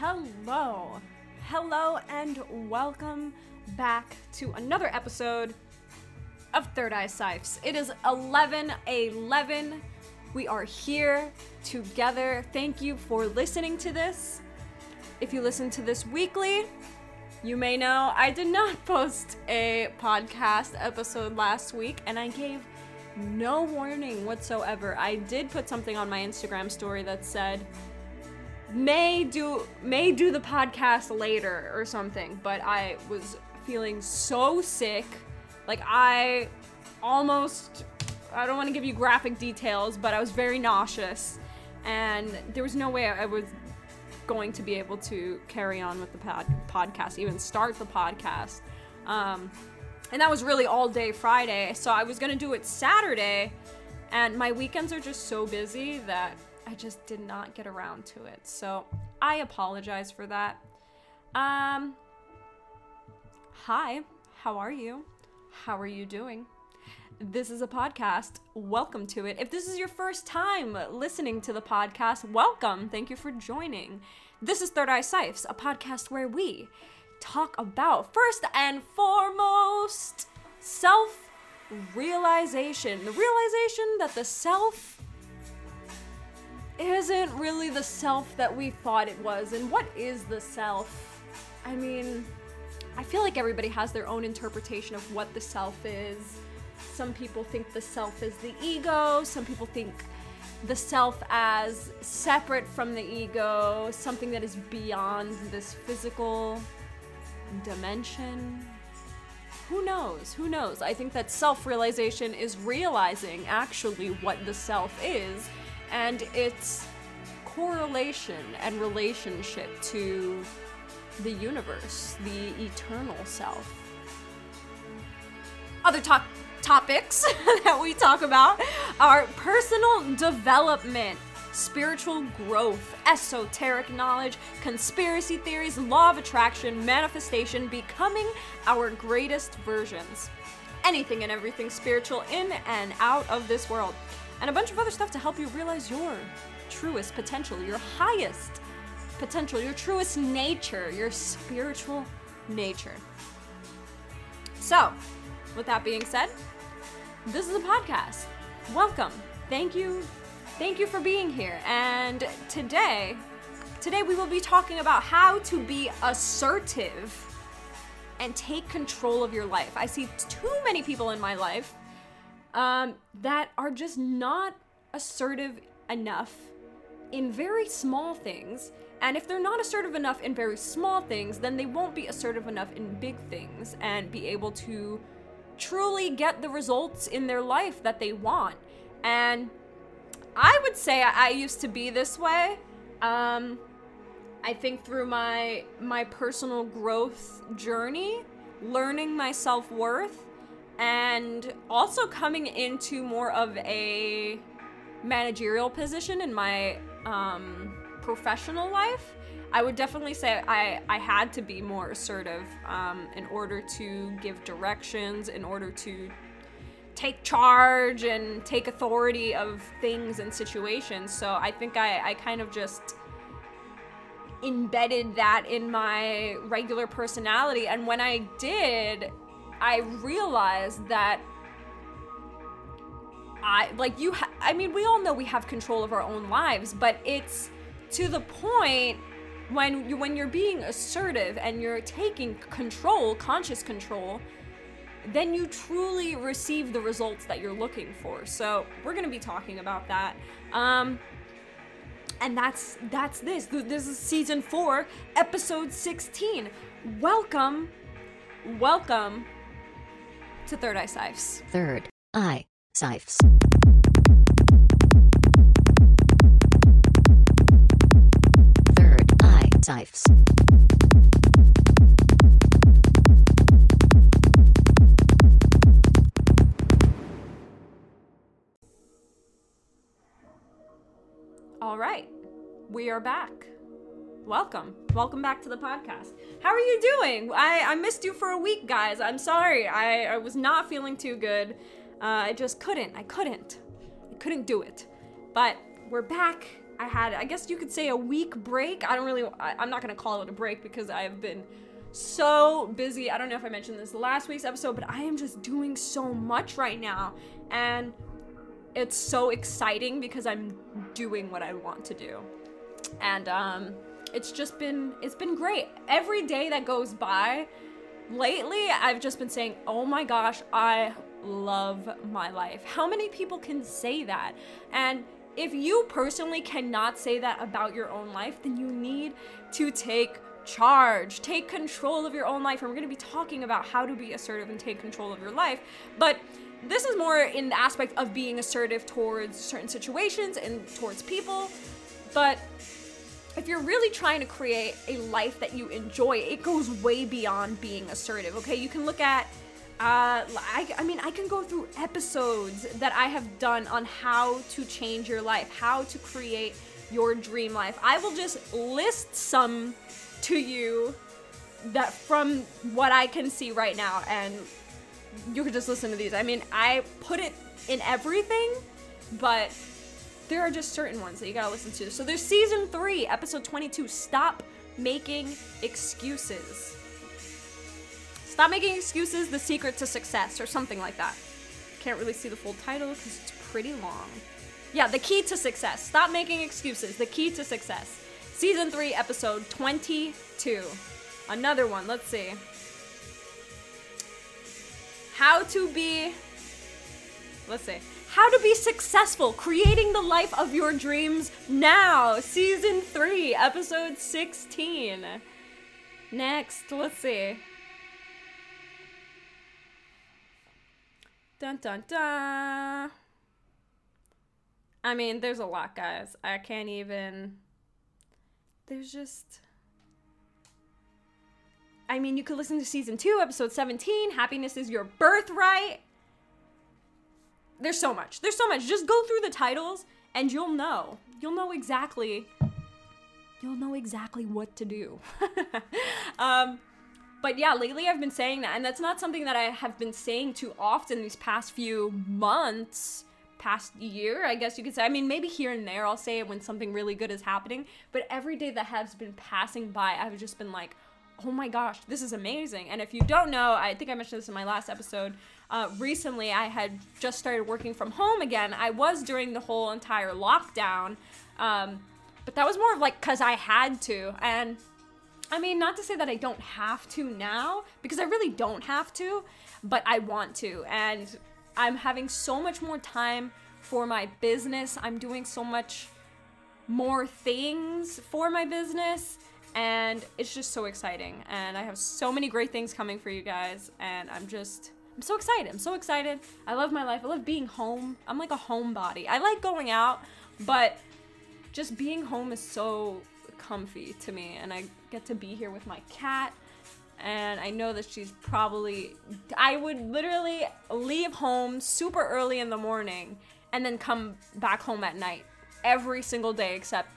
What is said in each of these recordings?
Hello. Hello and welcome back to another episode of Third Eye Sipes. It is 11 11. We are here together. Thank you for listening to this. If you listen to this weekly, you may know I did not post a podcast episode last week and I gave no warning whatsoever. I did put something on my Instagram story that said may do may do the podcast later or something, but I was feeling so sick. Like I almost I don't want to give you graphic details, but I was very nauseous and there was no way I was going to be able to carry on with the pod- podcast, even start the podcast. Um, and that was really all day Friday. So I was going to do it Saturday, and my weekends are just so busy that I just did not get around to it. So I apologize for that. Um, hi, how are you? How are you doing? This is a podcast. Welcome to it. If this is your first time listening to the podcast, welcome. Thank you for joining. This is Third Eye Sipes, a podcast where we talk about, first and foremost, self realization. The realization that the self isn't really the self that we thought it was. And what is the self? I mean, I feel like everybody has their own interpretation of what the self is. Some people think the self is the ego, some people think the self as separate from the ego, something that is beyond this physical dimension. Who knows? Who knows? I think that self realization is realizing actually what the self is and its correlation and relationship to the universe, the eternal self. Other talk topics that we talk about are personal development, spiritual growth, esoteric knowledge, conspiracy theories, law of attraction, manifestation, becoming our greatest versions. Anything and everything spiritual in and out of this world. And a bunch of other stuff to help you realize your truest potential, your highest potential, your truest nature, your spiritual nature. So, with that being said, this is a podcast. Welcome. Thank you. Thank you for being here. And today, today we will be talking about how to be assertive and take control of your life. I see too many people in my life um, that are just not assertive enough in very small things. And if they're not assertive enough in very small things, then they won't be assertive enough in big things and be able to truly get the results in their life that they want. And I would say I, used to be this way. Um, I think through my my personal growth journey, learning my self worth, and also coming into more of a managerial position in my um, professional life. I would definitely say I, I had to be more assertive um, in order to give directions, in order to take charge and take authority of things and situations. So I think I, I kind of just embedded that in my regular personality. And when I did, I realized that I like you ha- I mean we all know we have control of our own lives, but it's to the point when you when you're being assertive and you're taking control, conscious control, then you truly receive the results that you're looking for. So we're gonna be talking about that. Um, and that's that's this. This is season four, episode 16. Welcome, welcome to Third Eye Sipes. Third Eye Sipes. Third Eye Sipes. All right, we are back. Welcome. Welcome back to the podcast. How are you doing? I, I missed you for a week, guys. I'm sorry. I, I was not feeling too good. Uh, I just couldn't. I couldn't. I couldn't do it. But we're back. I had, I guess you could say, a week break. I don't really, I, I'm not gonna call it a break because I have been so busy. I don't know if I mentioned this last week's episode, but I am just doing so much right now. And it's so exciting because I'm doing what I want to do. And um, it's just been, it's been great. Every day that goes by, lately I've just been saying, oh my gosh, I love my life. How many people can say that? And if you personally cannot say that about your own life, then you need to take charge, take control of your own life. And we're going to be talking about how to be assertive and take control of your life. But this is more in the aspect of being assertive towards certain situations and towards people. But if you're really trying to create a life that you enjoy, it goes way beyond being assertive, okay? You can look at uh, I, I mean, I can go through episodes that I have done on how to change your life, how to create your dream life. I will just list some to you that from what I can see right now, and you could just listen to these. I mean, I put it in everything, but there are just certain ones that you gotta listen to. So there's season three, episode 22 Stop Making Excuses. Stop Making Excuses The Secret to Success, or something like that. Can't really see the full title because it's pretty long. Yeah, The Key to Success. Stop Making Excuses The Key to Success. Season 3, episode 22. Another one, let's see. How to be. Let's see. How to be successful creating the life of your dreams now. Season 3, episode 16. Next, let's see. Dun dun dun. I mean, there's a lot, guys. I can't even. There's just. I mean, you could listen to season two, episode 17. Happiness is your birthright. There's so much. There's so much. Just go through the titles and you'll know. You'll know exactly. You'll know exactly what to do. um, but yeah, lately I've been saying that, and that's not something that I have been saying too often these past few months, past year, I guess you could say. I mean, maybe here and there I'll say it when something really good is happening, but every day that has been passing by, I've just been like, oh my gosh, this is amazing. And if you don't know, I think I mentioned this in my last episode. Uh, recently, I had just started working from home again. I was during the whole entire lockdown, um, but that was more of like because I had to. And I mean, not to say that I don't have to now, because I really don't have to, but I want to. And I'm having so much more time for my business. I'm doing so much more things for my business. And it's just so exciting. And I have so many great things coming for you guys. And I'm just, I'm so excited. I'm so excited. I love my life. I love being home. I'm like a homebody. I like going out, but just being home is so comfy to me and I get to be here with my cat and I know that she's probably I would literally leave home super early in the morning and then come back home at night every single day except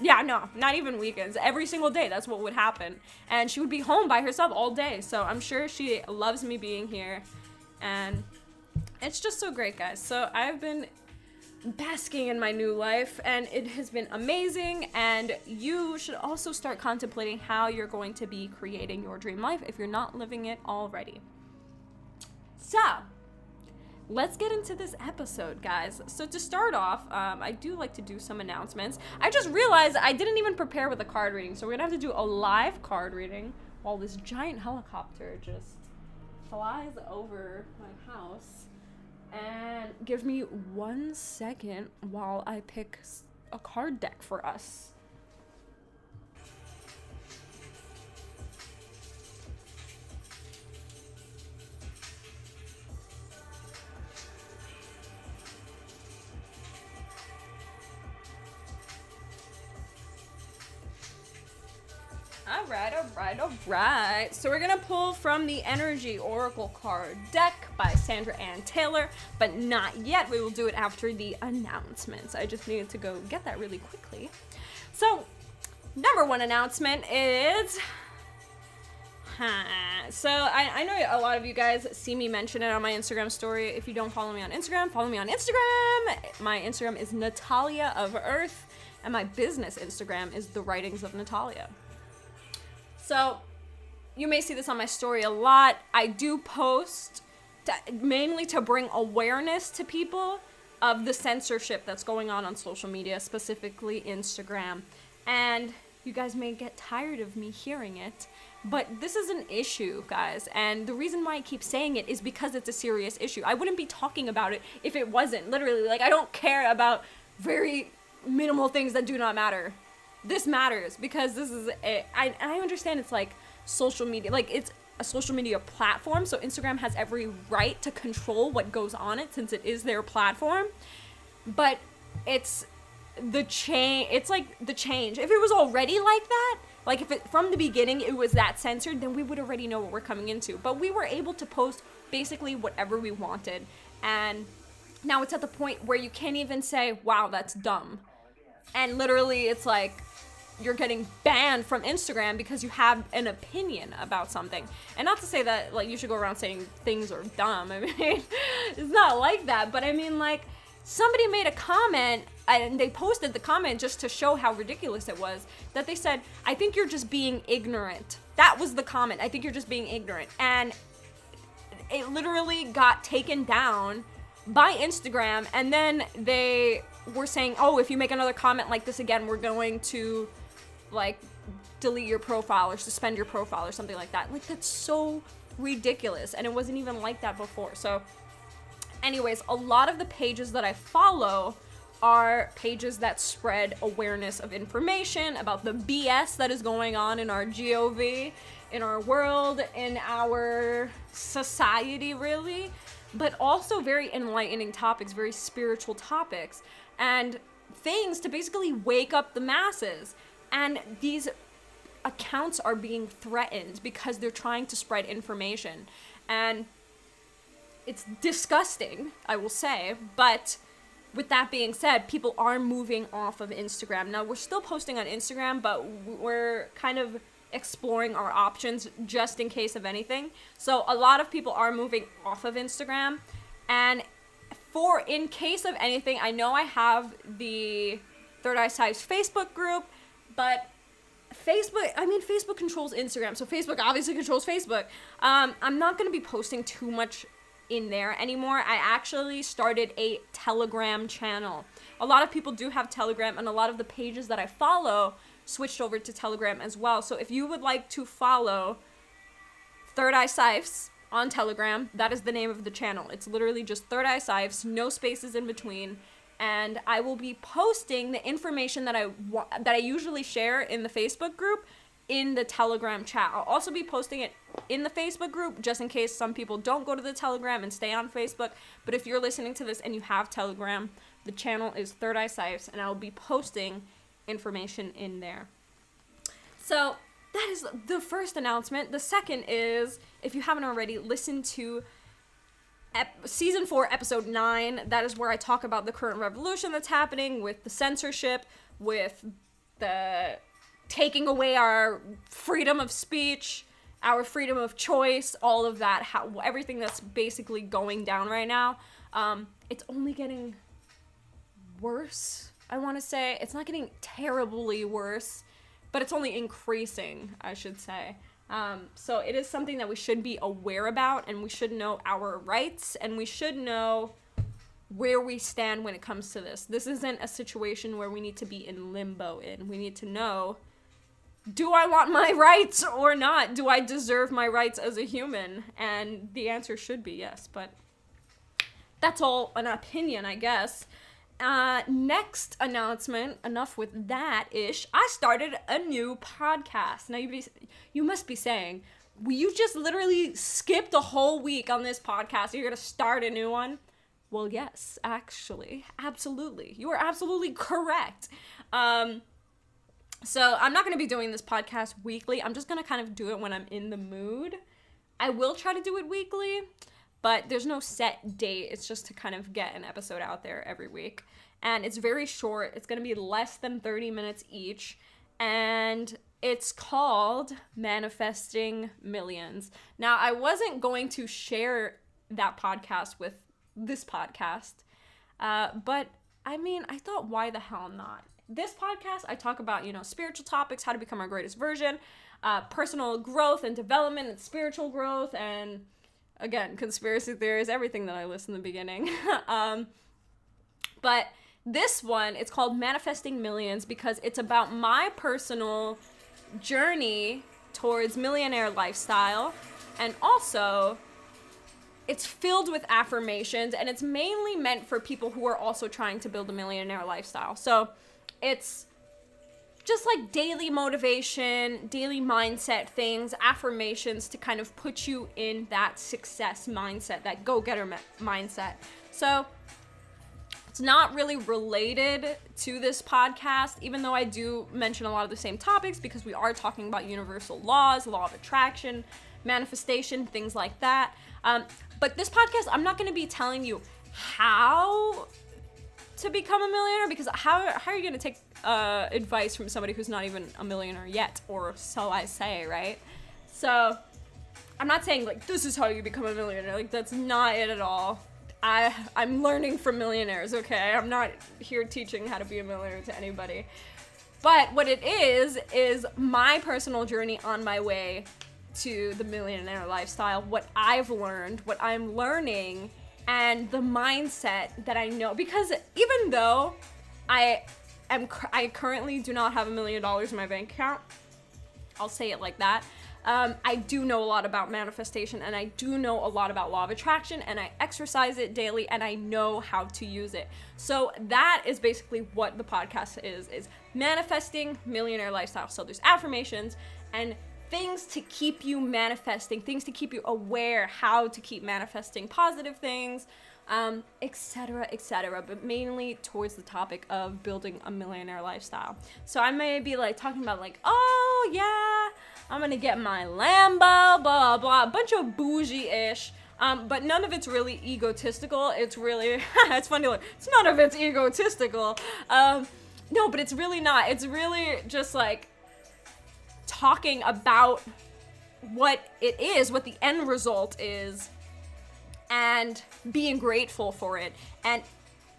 yeah, no, not even weekends. Every single day, that's what would happen. And she would be home by herself all day. So I'm sure she loves me being here. And it's just so great, guys. So I've been basking in my new life and it has been amazing and you should also start contemplating how you're going to be creating your dream life if you're not living it already. So, let's get into this episode, guys. So, to start off, um, I do like to do some announcements. I just realized I didn't even prepare with a card reading, so we're gonna have to do a live card reading while this giant helicopter just flies over my house. And give me one second while I pick a card deck for us. Right, all right, all right. So we're gonna pull from the Energy Oracle card deck by Sandra Anne Taylor, but not yet. We will do it after the announcements. I just needed to go get that really quickly. So, number one announcement is. Huh. So I, I know a lot of you guys see me mention it on my Instagram story. If you don't follow me on Instagram, follow me on Instagram. My Instagram is Natalia of Earth. and my business Instagram is The Writings of Natalia. So, you may see this on my story a lot. I do post to, mainly to bring awareness to people of the censorship that's going on on social media, specifically Instagram. And you guys may get tired of me hearing it, but this is an issue, guys. And the reason why I keep saying it is because it's a serious issue. I wouldn't be talking about it if it wasn't. Literally, like, I don't care about very minimal things that do not matter. This matters because this is, I understand it's like social media, like, it's a social media platform, so Instagram has every right to control what goes on it since it is their platform. But it's the change it's like the change if it was already like that like if it from the beginning it was that censored then we would already know what we're coming into but we were able to post basically whatever we wanted and now it's at the point where you can't even say wow that's dumb and literally it's like you're getting banned from Instagram because you have an opinion about something. And not to say that like you should go around saying things are dumb. I mean, it's not like that, but I mean like somebody made a comment and they posted the comment just to show how ridiculous it was that they said i think you're just being ignorant that was the comment i think you're just being ignorant and it literally got taken down by instagram and then they were saying oh if you make another comment like this again we're going to like delete your profile or suspend your profile or something like that like that's so ridiculous and it wasn't even like that before so anyways, a lot of the pages that I follow are pages that spread awareness of information about the BS that is going on in our GOV, in our world, in our society, really, but also very enlightening topics, very spiritual topics, and things to basically wake up the masses. And these accounts are being threatened because they're trying to spread information. And it's disgusting, I will say, but with that being said, people are moving off of Instagram. Now, we're still posting on Instagram, but we're kind of exploring our options just in case of anything. So, a lot of people are moving off of Instagram. And for in case of anything, I know I have the Third Eye Sipes Facebook group, but Facebook, I mean, Facebook controls Instagram, so Facebook obviously controls Facebook. Um, I'm not going to be posting too much in there anymore. I actually started a Telegram channel. A lot of people do have Telegram, and a lot of the pages that I follow switched over to Telegram as well. So if you would like to follow Third Eye Sipes on Telegram, that is the name of the channel. It's literally just Third Eye Sipes, no spaces in between. And I will be posting the information that I wa- that I usually share in the Facebook group in the Telegram chat. I'll also be posting it in the Facebook group just in case some people don't go to the Telegram and stay on Facebook. But if you're listening to this and you have Telegram, the channel is Third Eye Sipes, and I'll be posting information in there. So that is the first announcement. The second is if you haven't already, listen to ep- season four, episode nine. That is where I talk about the current revolution that's happening with the censorship, with the taking away our freedom of speech, our freedom of choice, all of that, how everything that's basically going down right now. Um, it's only getting worse. I want to say it's not getting terribly worse, but it's only increasing. I should say. Um, so it is something that we should be aware about, and we should know our rights, and we should know where we stand when it comes to this. This isn't a situation where we need to be in limbo in. We need to know do I want my rights or not? Do I deserve my rights as a human? And the answer should be yes, but that's all an opinion, I guess. Uh, next announcement, enough with that ish. I started a new podcast. Now you be, you must be saying, you just literally skipped a whole week on this podcast. You're gonna start a new one. Well, yes, actually, absolutely. You are absolutely correct. Um, so I'm not to be doing this podcast weekly. I'm just to kind of do it when I'm in the mood. I will try to do it weekly, but there's no set date. It's just to kind of get an episode out there every week. And it's very short. It's going to be less than 30 minutes each. And it's called Manifesting Millions. Now, I wasn't going to share that podcast with this podcast, uh, but I mean, I thought, why the hell not? this podcast, I talk about, you know, spiritual topics, how to become our greatest version, uh, personal growth and development and spiritual growth, and again, conspiracy theories, everything that I list in the beginning. um, but this one, it's called Manifesting Millions because it's about my personal journey towards millionaire lifestyle and also it's filled with affirmations and it's mainly meant for people who are also trying to build a millionaire lifestyle. So it's just like daily motivation, daily mindset things, affirmations to kind of put you in that success mindset, that go getter mindset. So it's not really related to this podcast, even though I do mention a lot of the same topics because we are talking about universal laws, law of attraction, manifestation, things like that. Um, but this podcast, I'm not going to be telling you how to become a millionaire because how, how are you going to take uh, advice from somebody who's not even a millionaire yet, or so I say, right? So I'm not saying like this is how you become a millionaire. Like that's not it at all. I I'm learning from millionaires, okay? I'm not here teaching how to be a millionaire to anybody. But what it is is my personal journey on my way to the millionaire lifestyle, what I've learned, what I'm learning, and the mindset that I know because even though I am I currently do not have a million dollars in my bank account, I'll say it like that. Um, I do know a lot about manifestation and I do know a lot about law of attraction and I exercise it daily and I know how to use it. So that is basically what the podcast is is manifesting millionaire lifestyle. So there's affirmations and things to keep you manifesting, things to keep you aware how to keep manifesting positive things, um, etc., etc. But mainly towards the topic of building a millionaire lifestyle. So I may be like talking about like, oh yeah, I'm gonna get my Lambo, blah blah, a bunch of bougie-ish. Um, but none of it's really egotistical. It's really, it's funny. Like, it's none of it's egotistical. Um, no, but it's really not. It's really just like talking about what it is, what the end result is, and being grateful for it and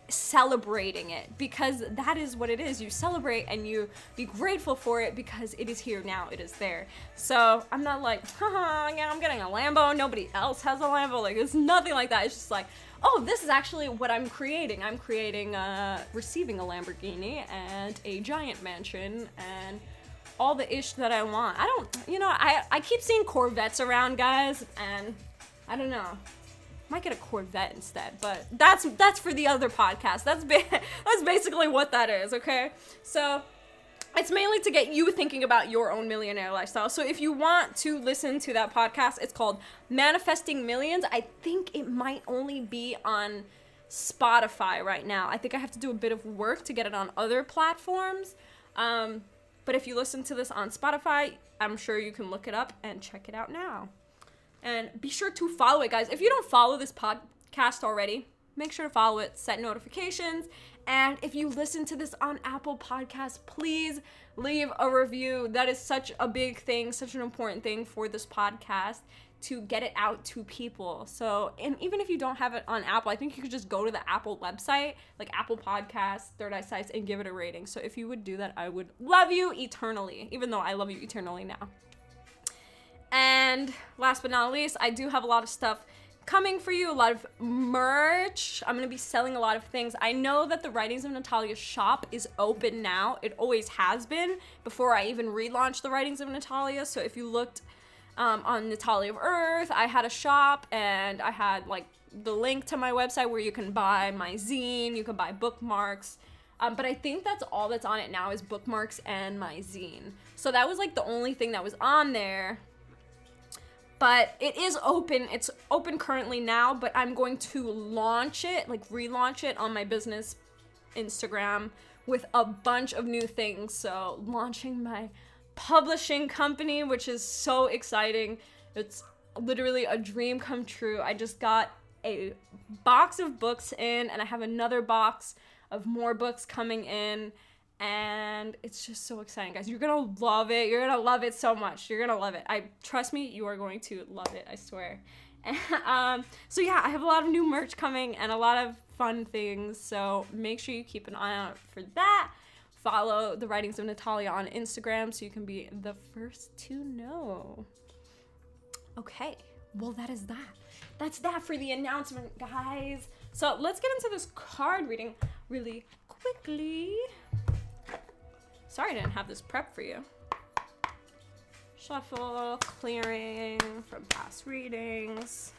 celebrating it because that is what it is. You celebrate and you be grateful for it because it is here now, it is there. So I'm not like, haha, yeah, I'm getting a Lambo, nobody else has a Lambo. Like, it's nothing like that. It's just like, oh, this is actually what I'm creating. I'm creating, uh, receiving a Lamborghini and a giant mansion and all the ish that I want. I don't, you know, I, I keep seeing Corvettes around, guys, and I don't know. Might get a Corvette instead, but that's that's for the other podcast. That's ba- that's basically what that is, okay? So it's mainly to get you thinking about your own millionaire lifestyle. So if you want to listen to that podcast, it's called Manifesting Millions. I think it might only be on Spotify right now. I think I have to do a bit of work to get it on other platforms. Um, but if you listen to this on Spotify, I'm sure you can look it up and check it out now. And be sure to follow it, guys. If you don't follow this podcast already, make sure to follow it, set notifications. And if you listen to this on Apple Podcasts, please leave a review. That is such a big thing, such an important thing for this podcast to get it out to people. So, and even if you don't have it on Apple, I think you could just go to the Apple website, like Apple Podcasts, Third Eye Sipes, and give it a rating. So, if you would do that, I would love you eternally, even though I love you eternally now. And last but not least, I do have a lot of stuff coming for you, a lot of merch. I'm gonna be selling a lot of things. I know that the Writings of Natalia shop is open now. It always has been before I even relaunched the Writings of Natalia. So if you looked um, on Natalia of Earth. I had a shop and I had like the link to my website where you can buy my zine, you can buy bookmarks. Um, but I think that's all that's on it now is bookmarks and my zine. So that was like the only thing that was on there. But it is open. It's open currently now, but I'm going to launch it, like relaunch it on my business Instagram with a bunch of new things. So launching my publishing company, which is so exciting. It's literally a dream come true. I just got a box of books in, and I have another box of more books coming in. And it's just so exciting, guys. You're gonna love it. You're gonna love it so much. You're gonna love it. I trust me, you are going to love it. I swear. um, so yeah, I have a lot of new merch coming and a lot of fun things. So make sure you keep an eye out for that. follow the writings of Natalia on Instagram so you can be the first to know. Okay, well, that is that. That's that for the announcement, guys. So let's get into this card reading really quickly. Sorry I didn't have this prep for you. Shuffle, clearing from past readings.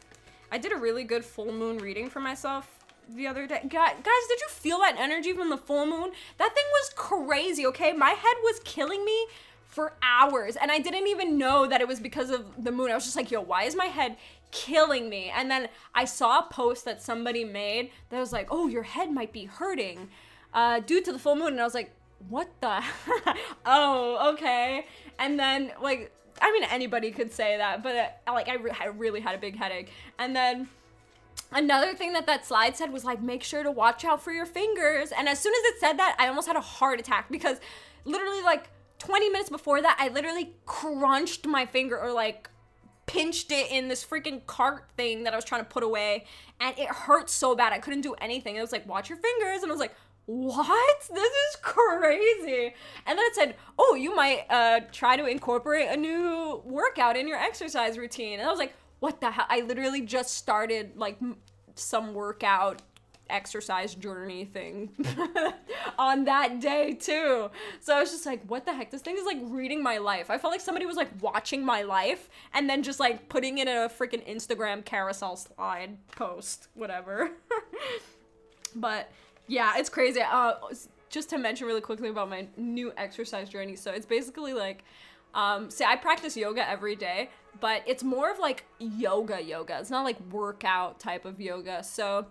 I did a really good full moon reading for myself the other day. Guys, did you feel that energy from the full moon? That thing was crazy, okay? My head was killing me for hours and I didn't even know that it was because of the moon. I was just like, yo, why is my head killing me? And then I saw a post that somebody made that was like, oh, your head might be hurting uh, due to the full moon. And I was like, what the? oh, okay. And then, like, I mean, anybody could say that, but uh, like, I, re- I really had a big headache. And then, Another thing that that slide said was like, make sure to watch out for your fingers. And as soon as it said that, I almost had a heart attack because literally, like 20 minutes before that, I literally crunched my finger or like pinched it in this freaking cart thing that I was trying to put away. And it hurt so bad. I couldn't do anything. It was like, watch your fingers. And I was like, what? This is crazy. And then it said, oh, you might uh, try to incorporate a new workout in your exercise routine. And I was like, what the hell? I literally just started like some workout exercise journey thing on that day too. So I was just like, what the heck? This thing is like reading my life. I felt like somebody was like watching my life and then just like putting it in a freaking Instagram carousel slide post, whatever. but yeah, it's crazy. Uh, just to mention really quickly about my new exercise journey. So it's basically like, um, say I practice yoga every day, but it's more of like yoga yoga. It's not like workout type of yoga. So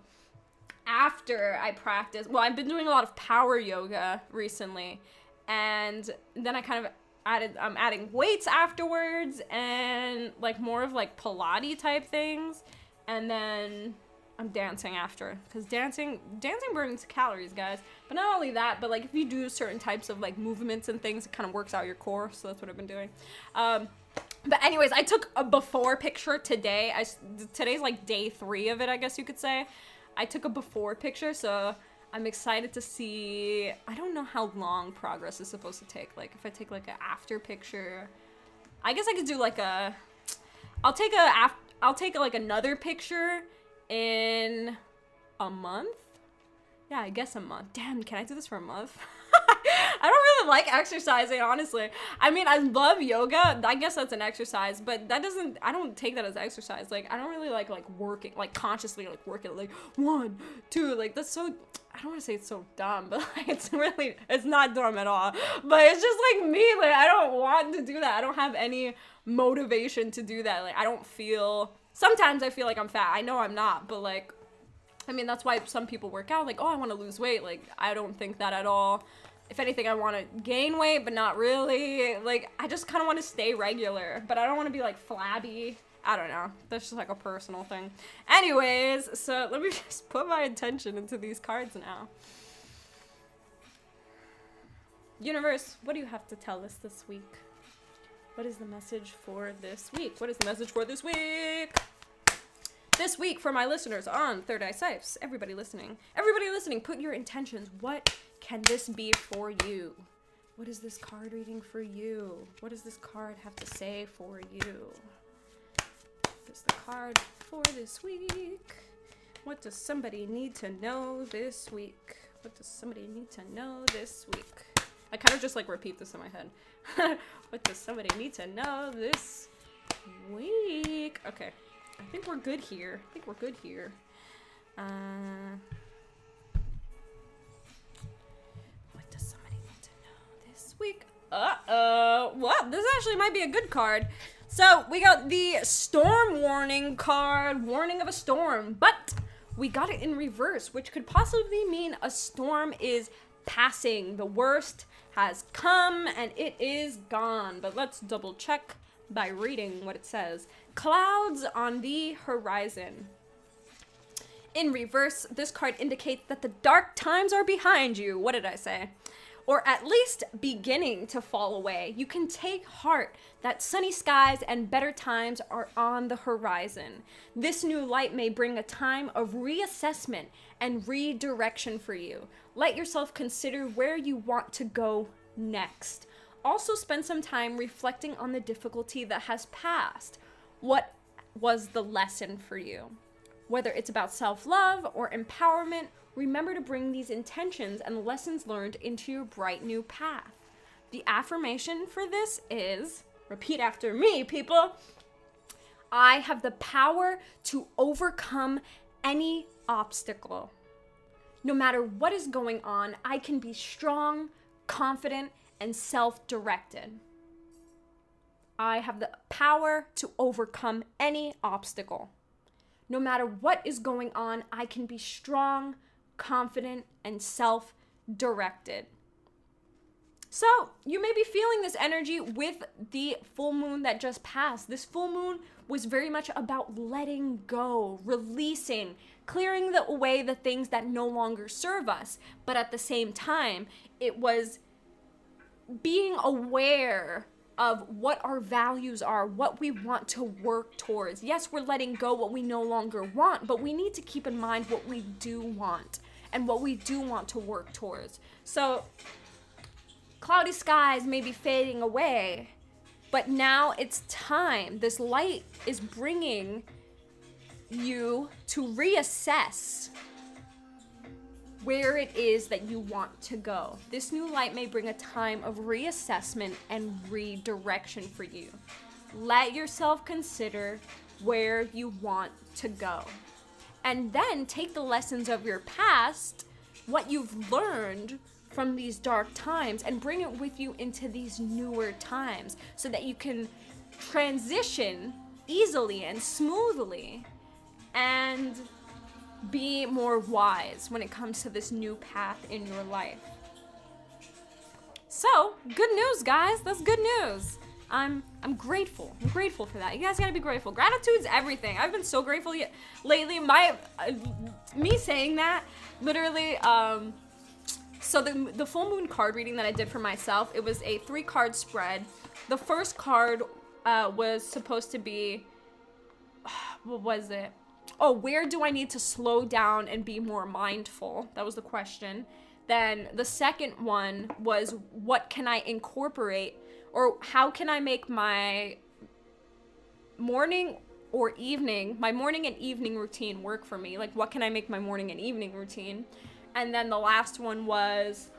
after I practice, well, I've been doing a lot of power yoga recently, and then I kind of added, I'm adding weights afterwards, and like more of like Pilates type things, and then I'm dancing after because dancing dancing burns calories, guys. But not only that, but like if you do certain types of like movements and things, it kind of works out your core. So that's what I've been doing. Um, but anyways, I took a before picture today. I today's like day three of it, I guess you could say. I took a before picture, so I'm excited to see. I don't know how long progress is supposed to take. Like if I take like an after picture, I guess I could do like a. I'll take a af- I'll take like another picture in a month. Yeah, I guess a month. Damn, can I do this for a month? I don't really like exercising, honestly. I mean, I love yoga. I guess that's an exercise, but that doesn't. I don't take that as exercise. Like, I don't really like like working, like consciously like working. Like one, two. Like that's so. I don't want to say it's so dumb, but like it's really it's not dumb at all. But it's just like me. Like I don't want to do that. I don't have any motivation to do that. Like I don't feel. Sometimes I feel like I'm fat. I know I'm not, but like I mean, that's why some people work out like, oh, I want to lose weight. Like, I don't think that at all. If anything, I want to gain weight, but not really. Like, I just kind of want to stay regular, but I don't want to be like flabby. I don't know. That's just like a personal thing. Anyways, so let me just put my attention into these cards now. Universe, what do you have to tell us this week? What is the message for this week? What is the message for this week? This week, for my listeners on Third Eye Sipes, everybody listening, everybody listening, put your intentions. What can this be for you? What is this card reading for you? What does this card have to say for you? This is the card for this week. What does somebody need to know this week? What does somebody need to know this week? I kind of just like repeat this in my head. what does somebody need to know this week? Okay. I think we're good here. I think we're good here. Uh, what does somebody need to know this week? Uh-oh. Well, this actually might be a good card. So, we got the storm warning card, warning of a storm, but we got it in reverse, which could possibly mean a storm is passing. The worst has come and it is gone. But let's double check by reading what it says. Clouds on the horizon. In reverse, this card indicates that the dark times are behind you. What did I say? Or at least beginning to fall away. You can take heart that sunny skies and better times are on the horizon. This new light may bring a time of reassessment and redirection for you. Let yourself consider where you want to go next. Also, spend some time reflecting on the difficulty that has passed. What was the lesson for you? Whether it's about self love or empowerment, remember to bring these intentions and lessons learned into your bright new path. The affirmation for this is repeat after me, people. I have the power to overcome any obstacle. No matter what is going on, I can be strong, confident, and self directed. I have the power to overcome any obstacle. No matter what is going on, I can be strong, confident, and self directed. So, you may be feeling this energy with the full moon that just passed. This full moon was very much about letting go, releasing, clearing the, away the things that no longer serve us. But at the same time, it was being aware of what our values are, what we want to work towards. Yes, we're letting go what we no longer want, but we need to keep in mind what we do want and what we do want to work towards. So, cloudy skies may be fading away, but now it's time. This light is bringing you to reassess where it is that you want to go. This new light may bring a time of reassessment and redirection for you. Let yourself consider where you want to go. And then take the lessons of your past, what you've learned from these dark times, and bring it with you into these newer times so that you can transition easily and smoothly and be more wise when it comes to this new path in your life. So, good news, guys. That's good news. I'm I'm grateful. I'm grateful for that. You guys gotta be grateful. Gratitude's everything. I've been so grateful lately. My uh, me saying that literally. Um, so the the full moon card reading that I did for myself, it was a three card spread. The first card uh, was supposed to be what was it? oh, where do I need to slow down and be more mindful? That was the question. Then the second one was, what can I incorporate or how can I make my morning or evening, my morning and evening routine work for me? Like, what can I make my morning and evening routine? And then the last one was,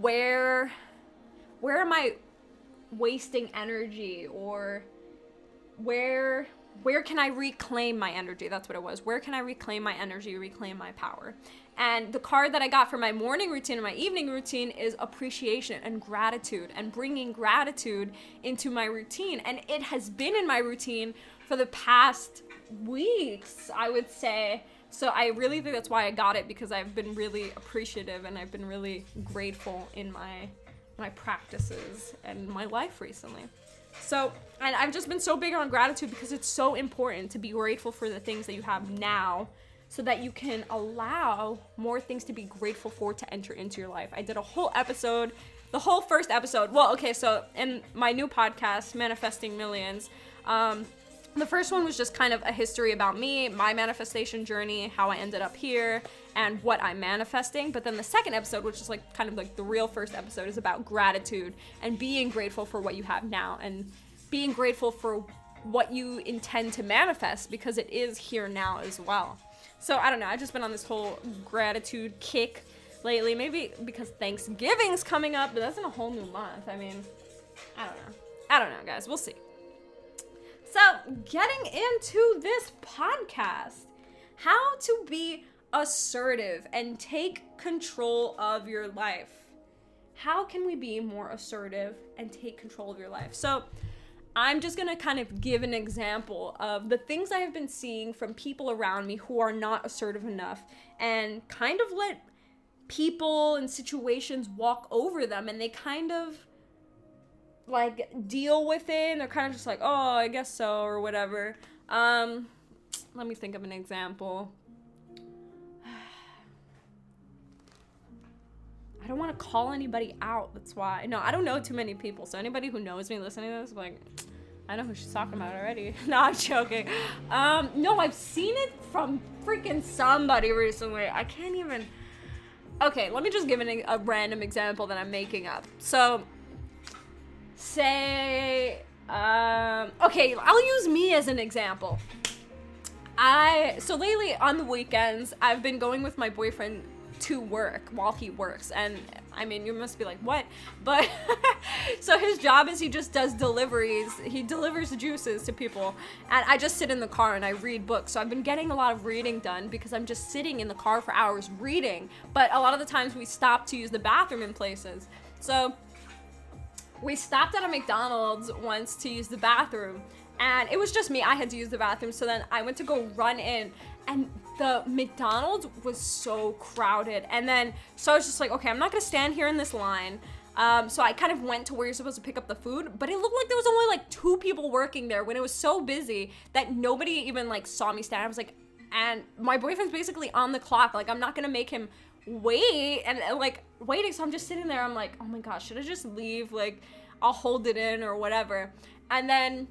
where, where am I wasting energy or where where can I reclaim my energy? That's what it was. Where can I reclaim my energy, reclaim my power? And the card that I got for my morning routine and my evening routine is appreciation and gratitude and bringing gratitude into my routine. And it has been in my routine for the past weeks, I would say. So I really think that's why I got it because I've been really appreciative and I've been really grateful in my my practices and my life recently. So, and I've just been so big on gratitude because it's so important to be grateful for the things that you have now so that you can allow more things to be grateful for to enter into your life. I did a whole episode, the whole first episode. Well, okay, so in my new podcast, Manifesting Millions, um, the first one was just kind of a history about me, my manifestation journey, how I ended up here, and what I'm manifesting. But then the second episode, which is like kind of like the real first episode, is about gratitude and being grateful for what you have now and being grateful for what you intend to manifest because it is here now as well. So I don't know, I've just been on this whole gratitude kick lately. Maybe because Thanksgiving's coming up, but that's in a whole new month. I mean, I don't know. I don't know, guys. We'll see. So, getting into this podcast, how to be assertive and take control of your life. How can we be more assertive and take control of your life? So, I'm just gonna kind of give an example of the things I have been seeing from people around me who are not assertive enough and kind of let people and situations walk over them and they kind of like deal with it and they're kind of just like oh i guess so or whatever um let me think of an example i don't want to call anybody out that's why no i don't know too many people so anybody who knows me listening to this like I know who she's talking about already. no, I'm joking. Um, no, I've seen it from freaking somebody recently. I can't even. Okay, let me just give an, a random example that I'm making up. So, say, um, okay, I'll use me as an example. I so lately on the weekends I've been going with my boyfriend to work while he works. And I mean you must be like what? But so his job is he just does deliveries. He delivers juices to people. And I just sit in the car and I read books. So I've been getting a lot of reading done because I'm just sitting in the car for hours reading. But a lot of the times we stop to use the bathroom in places. So we stopped at a McDonald's once to use the bathroom and it was just me. I had to use the bathroom. So then I went to go run in and the McDonald's was so crowded. And then, so I was just like, okay, I'm not gonna stand here in this line. Um, so I kind of went to where you're supposed to pick up the food, but it looked like there was only like two people working there when it was so busy that nobody even like saw me stand. I was like, and my boyfriend's basically on the clock. Like, I'm not gonna make him wait and uh, like waiting. So I'm just sitting there. I'm like, oh my gosh, should I just leave? Like, I'll hold it in or whatever. And then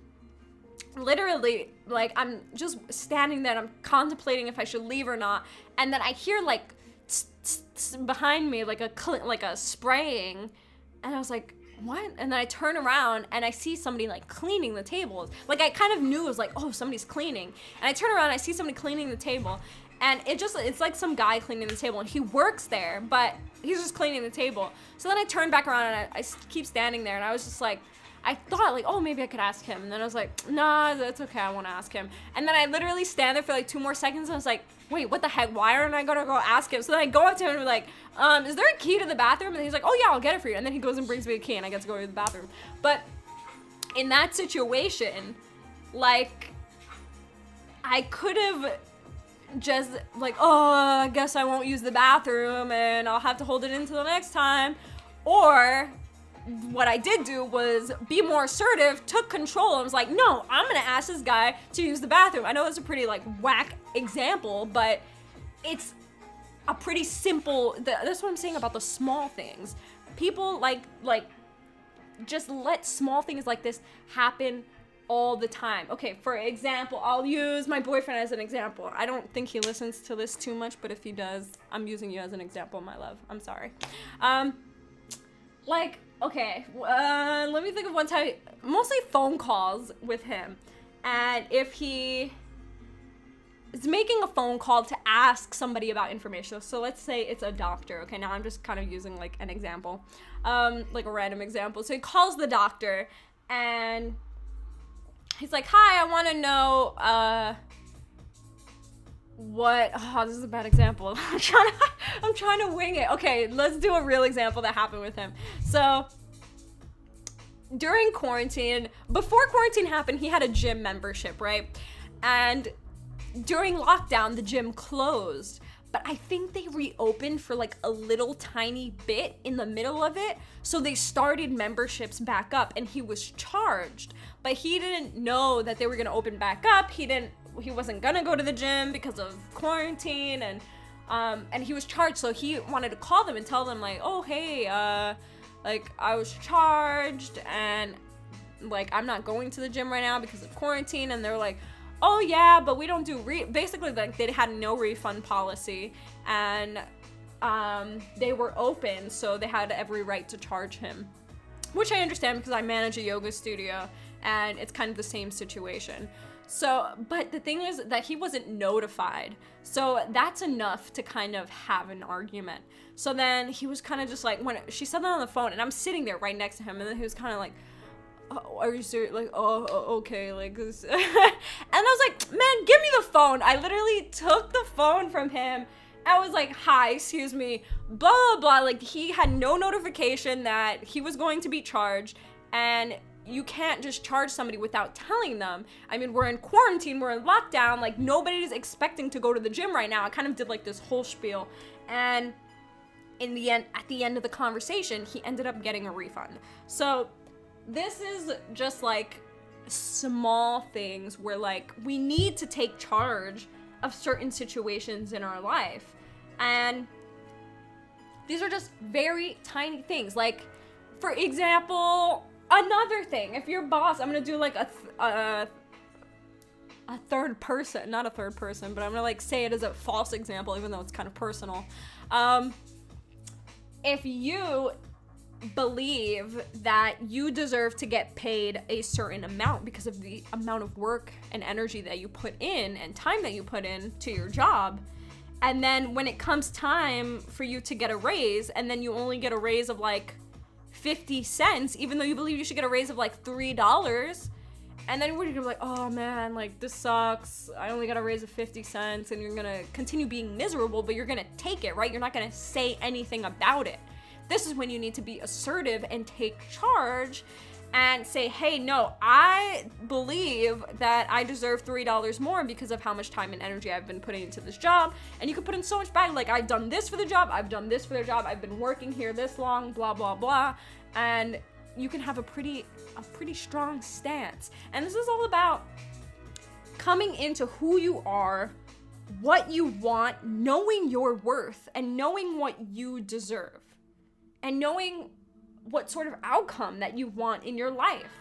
literally like i'm just standing there and i'm contemplating if i should leave or not and then i hear like behind me like a cl- like a spraying and i was like what? And then i turn around and i see somebody like cleaning the tables. Like i kind of knew it was like oh somebody's cleaning. And i turn around i see somebody cleaning the table. And it just it's like some guy cleaning the table. And he works there but he's just cleaning the table. So then i turn back around and I keep standing there. And i was just like I thought like, oh, maybe I could ask him, and then I was like, nah, that's okay, I won't ask him. And then I literally stand there for like two more seconds, and I was like, wait, what the heck? Why aren't I gonna go ask him? So then I go up to him and be like, um, is there a key to the bathroom? And he's like, oh yeah, I'll get it for you. And then he goes and brings me a key, and I get to go to the bathroom. But in that situation, like, I could have just like, oh, I guess I won't use the bathroom, and I'll have to hold it until the next time, or what I did do was be more assertive, took control, and was like, no, I'm gonna ask this guy to use the bathroom. I know it's a pretty like whack example, but it's a pretty simple. That's what I'm saying about the small things. People like like just let small things like this happen all the time. Okay, for example, I'll use my boyfriend as an example. I don't think he listens to this too much, but if he does, I'm using you as an example, my love. I'm sorry. Um, like okay uh, let me think of one time mostly phone calls with him. And if he is making a phone call to ask somebody about information. So let's say it's a doctor okay? Now i'm just kind of using like an example um, like a random example. So he calls the doctor and he's like hi i want to know uh, what oh this is a bad example. I'm trying to i'm trying to wing it. Okay let's do a real example that happened with him. So during quarantine before quarantine happened he had a gym membership right? And during lockdown the gym closed. But i think they reopened for like a little tiny bit in the middle of it. So they started memberships back up and he was charged. But he didn't know that they were going to open back up. He didn't he wasn't gonna go to the gym because of quarantine and um, and he was charged so he wanted to call them and tell them like oh hey uh, like i was charged and like i'm not going to the gym right now because of quarantine and they're like oh yeah but we don't do re-. basically like they had no refund policy and um, they were open so they had every right to charge him which i understand because i manage a yoga studio and it's kind of the same situation so, but the thing is that he wasn't notified. So that's enough to kind of have an argument. So then he was kind of just like, when she said that on the phone, and I'm sitting there right next to him, and then he was kind of like, oh, are you serious? Like, oh, oh, okay, like this. and I was like, man, give me the phone. I literally took the phone from him. I was like, hi, excuse me, blah, blah, blah. Like, he had no notification that he was going to be charged. And you can't just charge somebody without telling them. I mean, we're in quarantine, we're in lockdown, like nobody's expecting to go to the gym right now. I kind of did like this whole spiel. And in the end at the end of the conversation, he ended up getting a refund. So, this is just like small things where like we need to take charge of certain situations in our life. And these are just very tiny things. Like for example, another thing, if your boss, I'm gonna do like a uh, a third person, not a third person, but I'm gonna like say it as a false example, even though it's kind of personal. Um, if you believe that you deserve to get paid a certain amount because of the amount of work and energy that you put in and time that you put in to your job, and then when it comes time for you to get a raise, and then you only get a raise of like 50 cents, even though you believe you should get a raise of like $3, and then you're gonna be like, oh man, like this sucks. I only got a raise of 50 cents, and you're gonna continue being miserable, but you're gonna take it, right? You're not gonna say anything about it. This is when you need to be assertive and take charge and say, hey, no, I believe that I deserve $3 more because of how much time and energy I've been putting into this job. And you can put in so much back, like, I've done this for the job, I've done this for the job, I've been working here this long, blah, blah, blah. And you can have a pretty, a pretty strong stance. And this is all about coming into who you are, what you want, knowing your worth, and knowing what you deserve. And knowing what sort of outcome that you want in your life